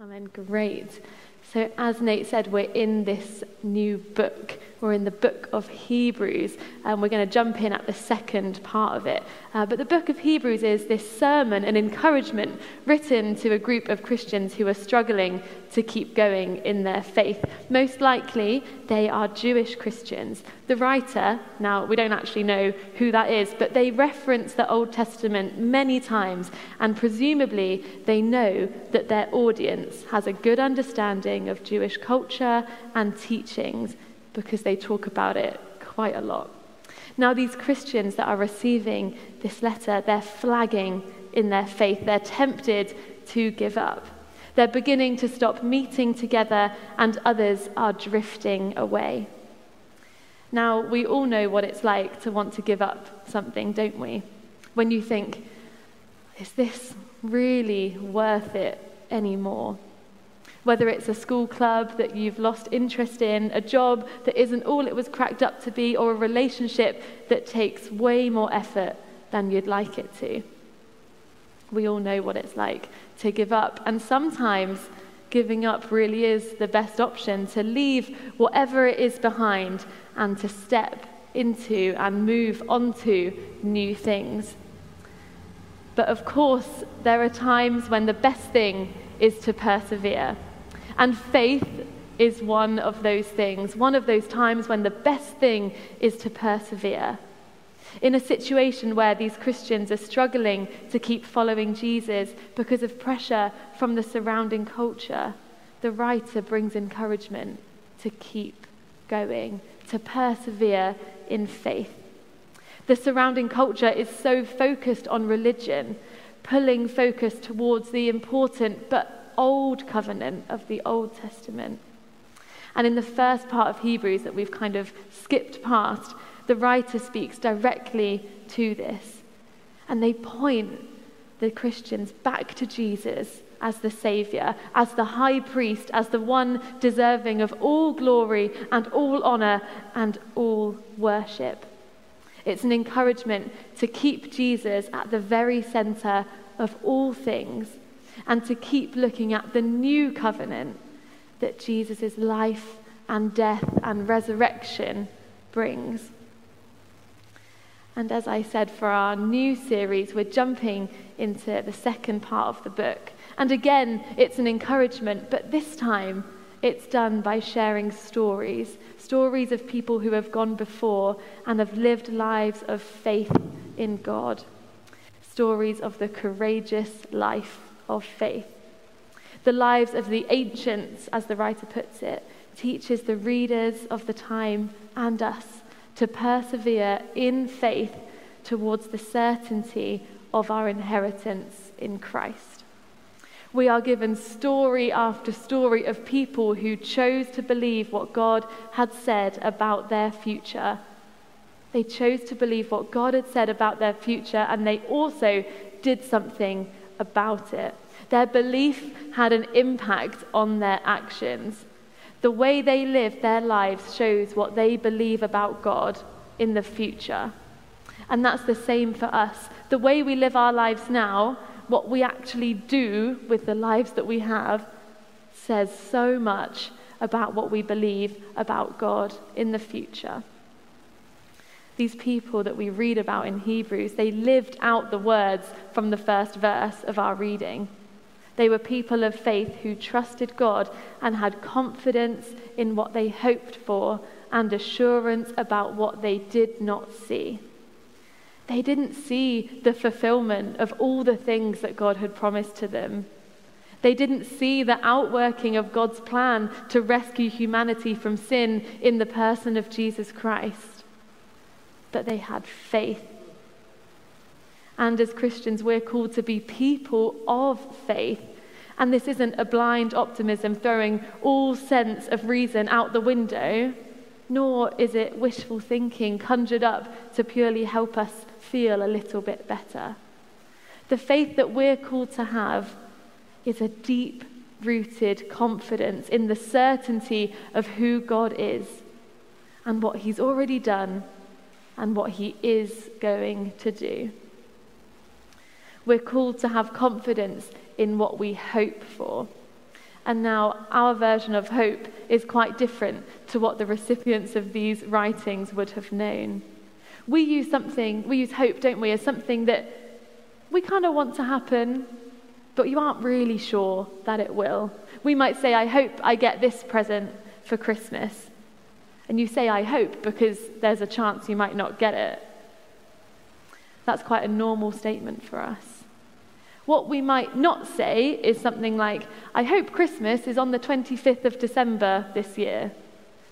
Amen. Great. So, as Nate said, we're in this new book. We're in the book of Hebrews, and we're going to jump in at the second part of it. Uh, but the book of Hebrews is this sermon and encouragement written to a group of Christians who are struggling to keep going in their faith. Most likely, they are Jewish Christians. The writer, now we don't actually know who that is, but they reference the Old Testament many times, and presumably they know that their audience has a good understanding of Jewish culture and teachings because they talk about it quite a lot. Now, these Christians that are receiving this letter, they're flagging in their faith, they're tempted to give up. They're beginning to stop meeting together, and others are drifting away. Now, we all know what it's like to want to give up something, don't we? When you think, is this really worth it anymore? Whether it's a school club that you've lost interest in, a job that isn't all it was cracked up to be, or a relationship that takes way more effort than you'd like it to. We all know what it's like to give up. And sometimes giving up really is the best option to leave whatever it is behind and to step into and move onto new things. But of course, there are times when the best thing is to persevere. And faith is one of those things, one of those times when the best thing is to persevere. In a situation where these Christians are struggling to keep following Jesus because of pressure from the surrounding culture, the writer brings encouragement to keep going, to persevere in faith. The surrounding culture is so focused on religion, pulling focus towards the important but old covenant of the Old Testament. And in the first part of Hebrews that we've kind of skipped past, the writer speaks directly to this. And they point the Christians back to Jesus as the Savior, as the high priest, as the one deserving of all glory and all honor and all worship. It's an encouragement to keep Jesus at the very center of all things and to keep looking at the new covenant that Jesus' life and death and resurrection brings. And as I said, for our new series, we're jumping into the second part of the book. And again, it's an encouragement, but this time it's done by sharing stories stories of people who have gone before and have lived lives of faith in God, stories of the courageous life of faith. The lives of the ancients, as the writer puts it, teaches the readers of the time and us to persevere in faith towards the certainty of our inheritance in Christ. We are given story after story of people who chose to believe what God had said about their future. They chose to believe what God had said about their future, and they also did something about it. Their belief had an impact on their actions. The way they live their lives shows what they believe about God in the future. And that's the same for us. The way we live our lives now, what we actually do with the lives that we have, says so much about what we believe about God in the future. These people that we read about in Hebrews, they lived out the words from the first verse of our reading. They were people of faith who trusted God and had confidence in what they hoped for and assurance about what they did not see. They didn't see the fulfillment of all the things that God had promised to them. They didn't see the outworking of God's plan to rescue humanity from sin in the person of Jesus Christ. But they had faith and as Christians, we're called to be people of faith. And this isn't a blind optimism throwing all sense of reason out the window, nor is it wishful thinking conjured up to purely help us feel a little bit better. The faith that we're called to have is a deep rooted confidence in the certainty of who God is and what He's already done and what He is going to do. We're called to have confidence in what we hope for. And now our version of hope is quite different to what the recipients of these writings would have known. We use something, we use hope, don't we, as something that we kind of want to happen, but you aren't really sure that it will. We might say, I hope I get this present for Christmas. And you say, I hope, because there's a chance you might not get it. That's quite a normal statement for us. What we might not say is something like, I hope Christmas is on the 25th of December this year.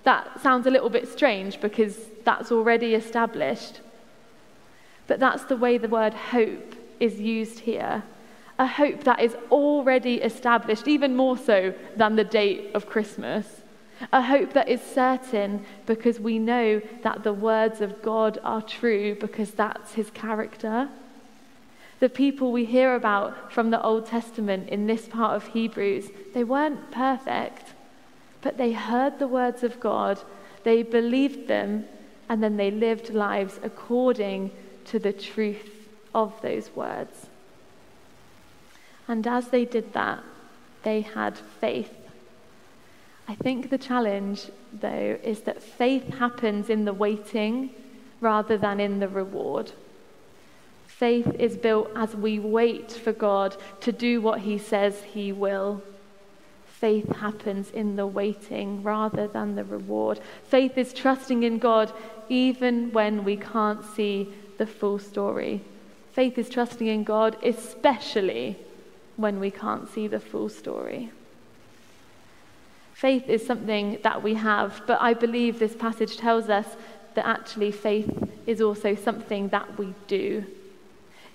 That sounds a little bit strange because that's already established. But that's the way the word hope is used here. A hope that is already established, even more so than the date of Christmas. A hope that is certain because we know that the words of God are true because that's his character. The people we hear about from the Old Testament in this part of Hebrews, they weren't perfect, but they heard the words of God, they believed them, and then they lived lives according to the truth of those words. And as they did that, they had faith. I think the challenge, though, is that faith happens in the waiting rather than in the reward. Faith is built as we wait for God to do what He says He will. Faith happens in the waiting rather than the reward. Faith is trusting in God even when we can't see the full story. Faith is trusting in God, especially when we can't see the full story. Faith is something that we have, but I believe this passage tells us that actually faith is also something that we do.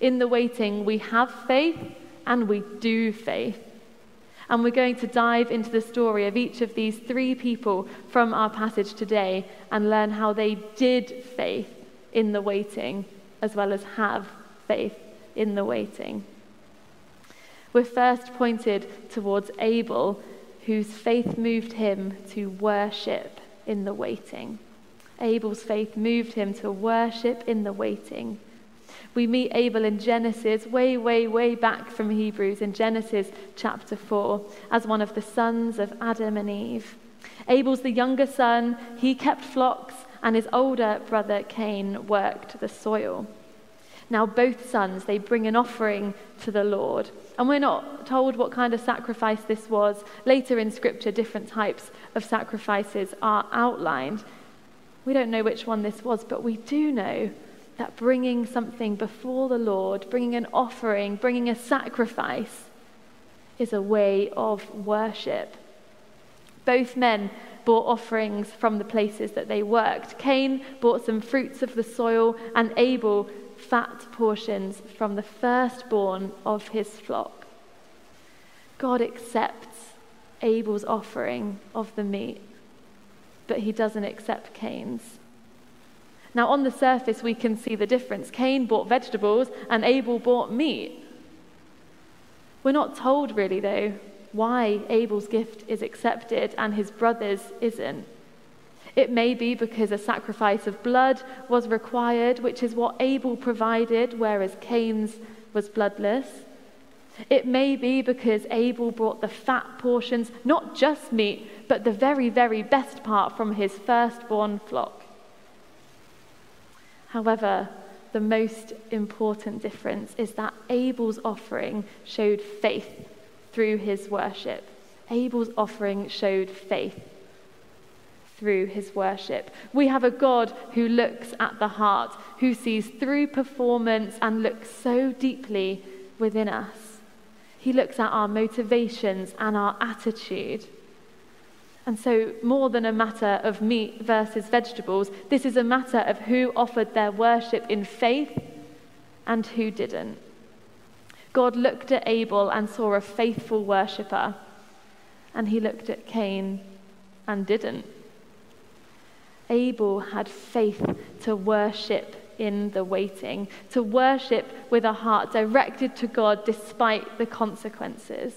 In the waiting, we have faith and we do faith. And we're going to dive into the story of each of these three people from our passage today and learn how they did faith in the waiting as well as have faith in the waiting. We're first pointed towards Abel whose faith moved him to worship in the waiting. Abel's faith moved him to worship in the waiting. We meet Abel in Genesis, way, way, way back from Hebrews, in Genesis chapter 4, as one of the sons of Adam and Eve. Abel's the younger son, he kept flocks, and his older brother Cain worked the soil. Now, both sons, they bring an offering to the Lord. And we're not told what kind of sacrifice this was. Later in Scripture, different types of sacrifices are outlined. We don't know which one this was, but we do know that bringing something before the Lord, bringing an offering, bringing a sacrifice, is a way of worship. Both men brought offerings from the places that they worked. Cain brought some fruits of the soil, and Abel fat portions from the firstborn of his flock. God accepts Abel's offering of the meat, but he doesn't accept Cain's. Now, on the surface, we can see the difference. Cain bought vegetables and Abel bought meat. We're not told, really, though, why Abel's gift is accepted and his brother's isn't. It may be because a sacrifice of blood was required, which is what Abel provided, whereas Cain's was bloodless. It may be because Abel brought the fat portions, not just meat, but the very, very best part from his firstborn flock. However, the most important difference is that Abel's offering showed faith through his worship. Abel's offering showed faith through his worship. We have a God who looks at the heart, who sees through performance and looks so deeply within us. He looks at our motivations and our attitude. And so, more than a matter of meat versus vegetables, this is a matter of who offered their worship in faith and who didn't. God looked at Abel and saw a faithful worshipper, and he looked at Cain and didn't. Abel had faith to worship in the waiting, to worship with a heart directed to God despite the consequences.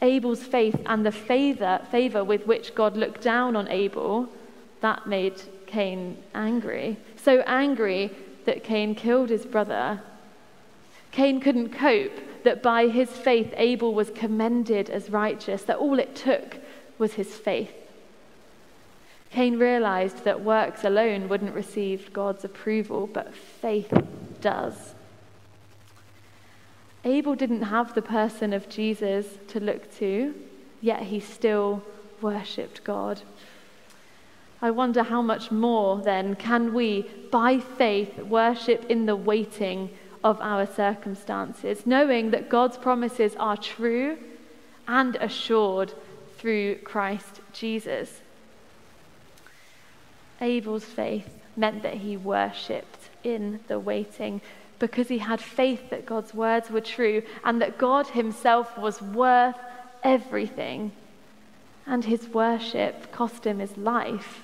Abel's faith and the favor, favor with which God looked down on Abel, that made Cain angry. So angry that Cain killed his brother. Cain couldn't cope that by his faith Abel was commended as righteous, that all it took was his faith. Cain realized that works alone wouldn't receive God's approval, but faith does. Abel didn't have the person of Jesus to look to, yet he still worshipped God. I wonder how much more then can we, by faith, worship in the waiting of our circumstances, knowing that God's promises are true and assured through Christ Jesus. Abel's faith meant that he worshipped in the waiting because he had faith that God's words were true and that God himself was worth everything. And his worship cost him his life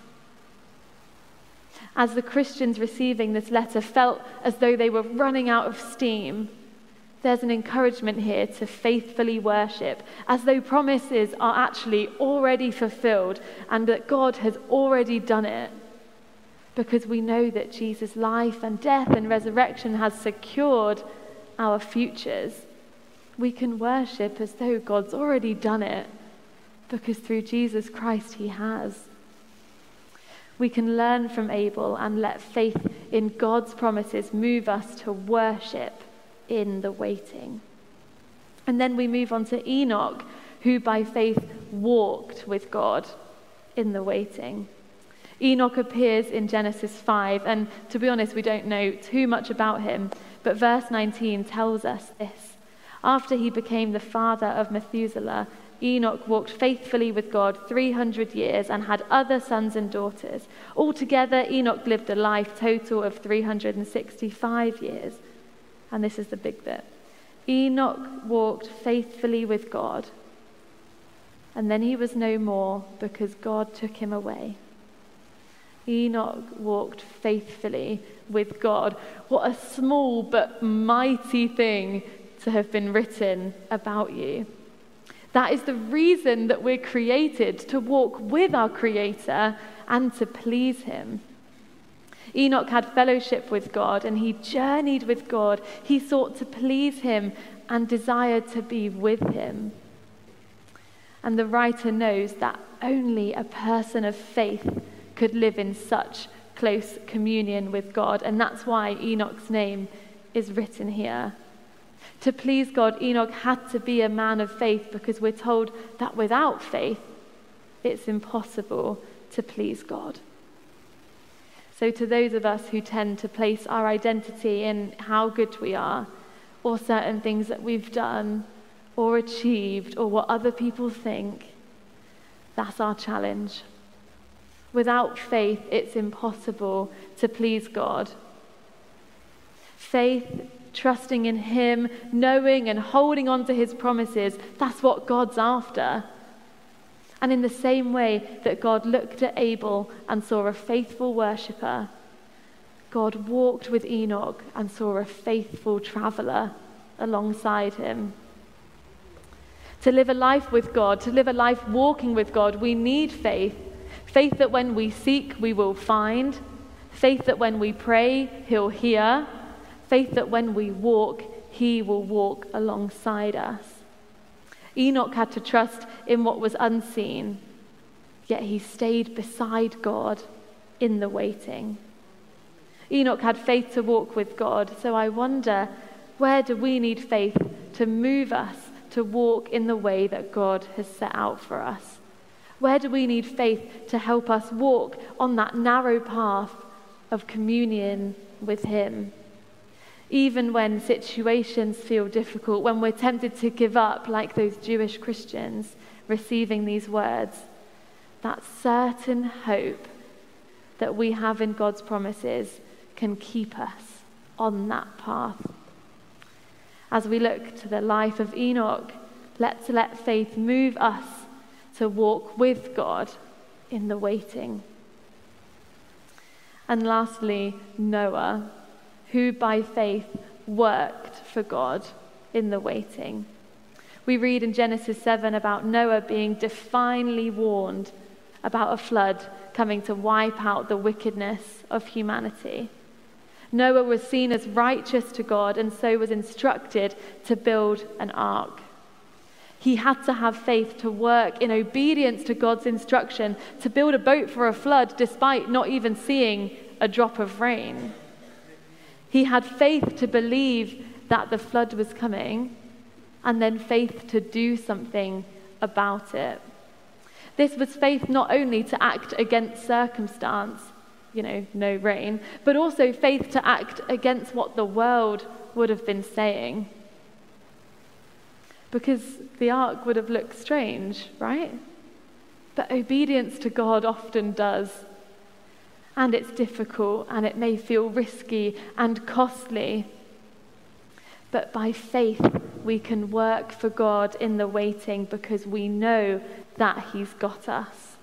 as the Christians receiving this letter felt as though they were running out of steam, there's an encouragement here to faithfully worship, as though promises are actually already fulfilled and that God has already done it. Because we know that Jesus' life and death and resurrection has secured our futures. We can worship as though God's already done it, because through Jesus Christ, He has. We can learn from Abel and let faith in God's promises move us to worship in the waiting. And then we move on to Enoch, who by faith walked with God in the waiting. Enoch appears in Genesis 5, and to be honest, we don't know too much about him, but verse 19 tells us this. After he became the father of Methuselah, Enoch walked faithfully with God 300 years and had other sons and daughters. Altogether, Enoch lived a life total of 365 years. And this is the big bit. Enoch walked faithfully with God, and then he was no more because God took him away. Enoch walked faithfully with God. What a small but mighty thing to have been written about you. That is the reason that we're created to walk with our Creator and to please Him. Enoch had fellowship with God and he journeyed with God. He sought to please Him and desired to be with Him. And the writer knows that only a person of faith could live in such close communion with God. And that's why Enoch's name is written here. To please God, Enoch had to be a man of faith because we're told that without faith, it's impossible to please God. So, to those of us who tend to place our identity in how good we are, or certain things that we've done, or achieved, or what other people think, that's our challenge. Without faith, it's impossible to please God. Faith trusting in Him, knowing and holding on to His promises. That's what God's after. And in the same way that God looked at Abel and saw a faithful worshipper, God walked with Enoch and saw a faithful traveler alongside him. To live a life with God, to live a life walking with God, we need faith. Faith that when we seek, we will find. Faith that when we pray, He'll hear. Faith that when we walk, He will walk alongside us. Enoch had to trust in what was unseen, yet he stayed beside God in the waiting. Enoch had faith to walk with God, so I wonder where do we need faith to move us to walk in the way that God has set out for us? Where do we need faith to help us walk on that narrow path of communion with Him? even when situations feel difficult, when we're tempted to give up, like those Jewish Christians receiving these words, that certain hope that we have in God's promises can keep us on that path. As we look to the life of Enoch, let's let faith move us to walk with God in the waiting. And lastly, Noah who by faith worked for God in the waiting. We read in Genesis 7 about Noah being divinely warned about a flood coming to wipe out the wickedness of humanity. Noah was seen as righteous to God and so was instructed to build an ark. He had to have faith to work in obedience to God's instruction to build a boat for a flood despite not even seeing a drop of rain. He had faith to believe that the flood was coming and then faith to do something about it. This was faith not only to act against circumstance, you know, no rain, but also faith to act against what the world would have been saying. Because the ark would have looked strange, right? But obedience to God often does. And it's difficult and it may feel risky and costly. But by faith, we can work for God in the waiting because we know that He's got us.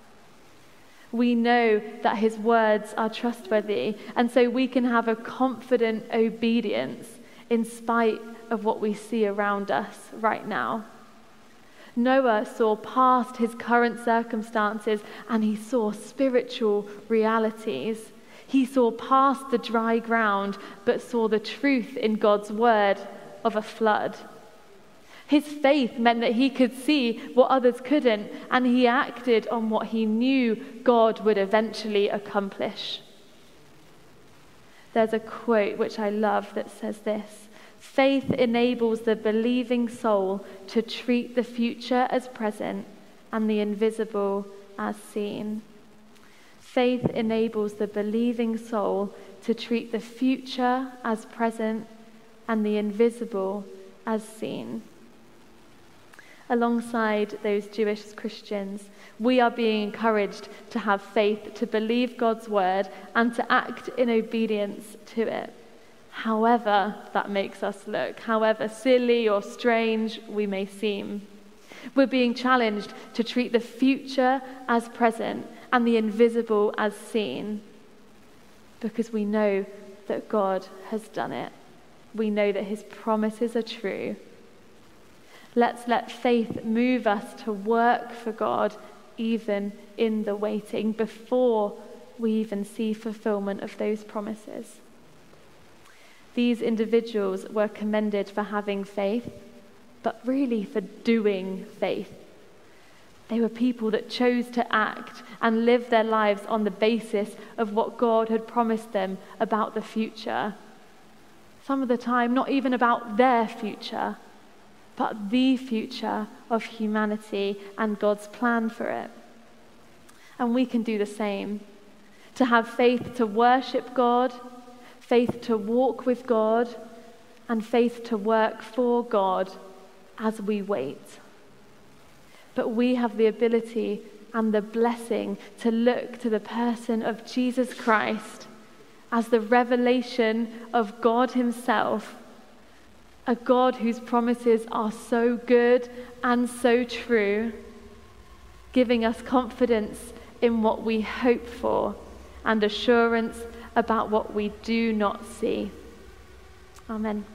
We know that His words are trustworthy, and so we can have a confident obedience in spite of what we see around us right now. Noah saw past his current circumstances and he saw spiritual realities. He saw past the dry ground, but saw the truth in God's word of a flood. His faith meant that he could see what others couldn't, and he acted on what he knew God would eventually accomplish. There's a quote which I love that says this Faith enables the believing soul to treat the future as present and the invisible as seen. Faith enables the believing soul to treat the future as present and the invisible as seen. Alongside those Jewish Christians, we are being encouraged to have faith, to believe God's word, and to act in obedience to it. However, that makes us look, however silly or strange we may seem. We're being challenged to treat the future as present and the invisible as seen because we know that God has done it we know that his promises are true. Let's let faith move us to work for God even in the waiting before we even see fulfillment of those promises. These individuals were commended for having faith, but really for doing faith. They were people that chose to act and live their lives on the basis of what God had promised them about the future some of the time, not even about their future, but the future of humanity and God's plan for it. And we can do the same to have faith to worship God, faith to walk with God, and faith to work for God as we wait. But we have the ability and the blessing to look to the person of Jesus Christ as the revelation of God Himself, a God whose promises are so good and so true, giving us confidence in what we hope for and assurance about what we do not see. Amen.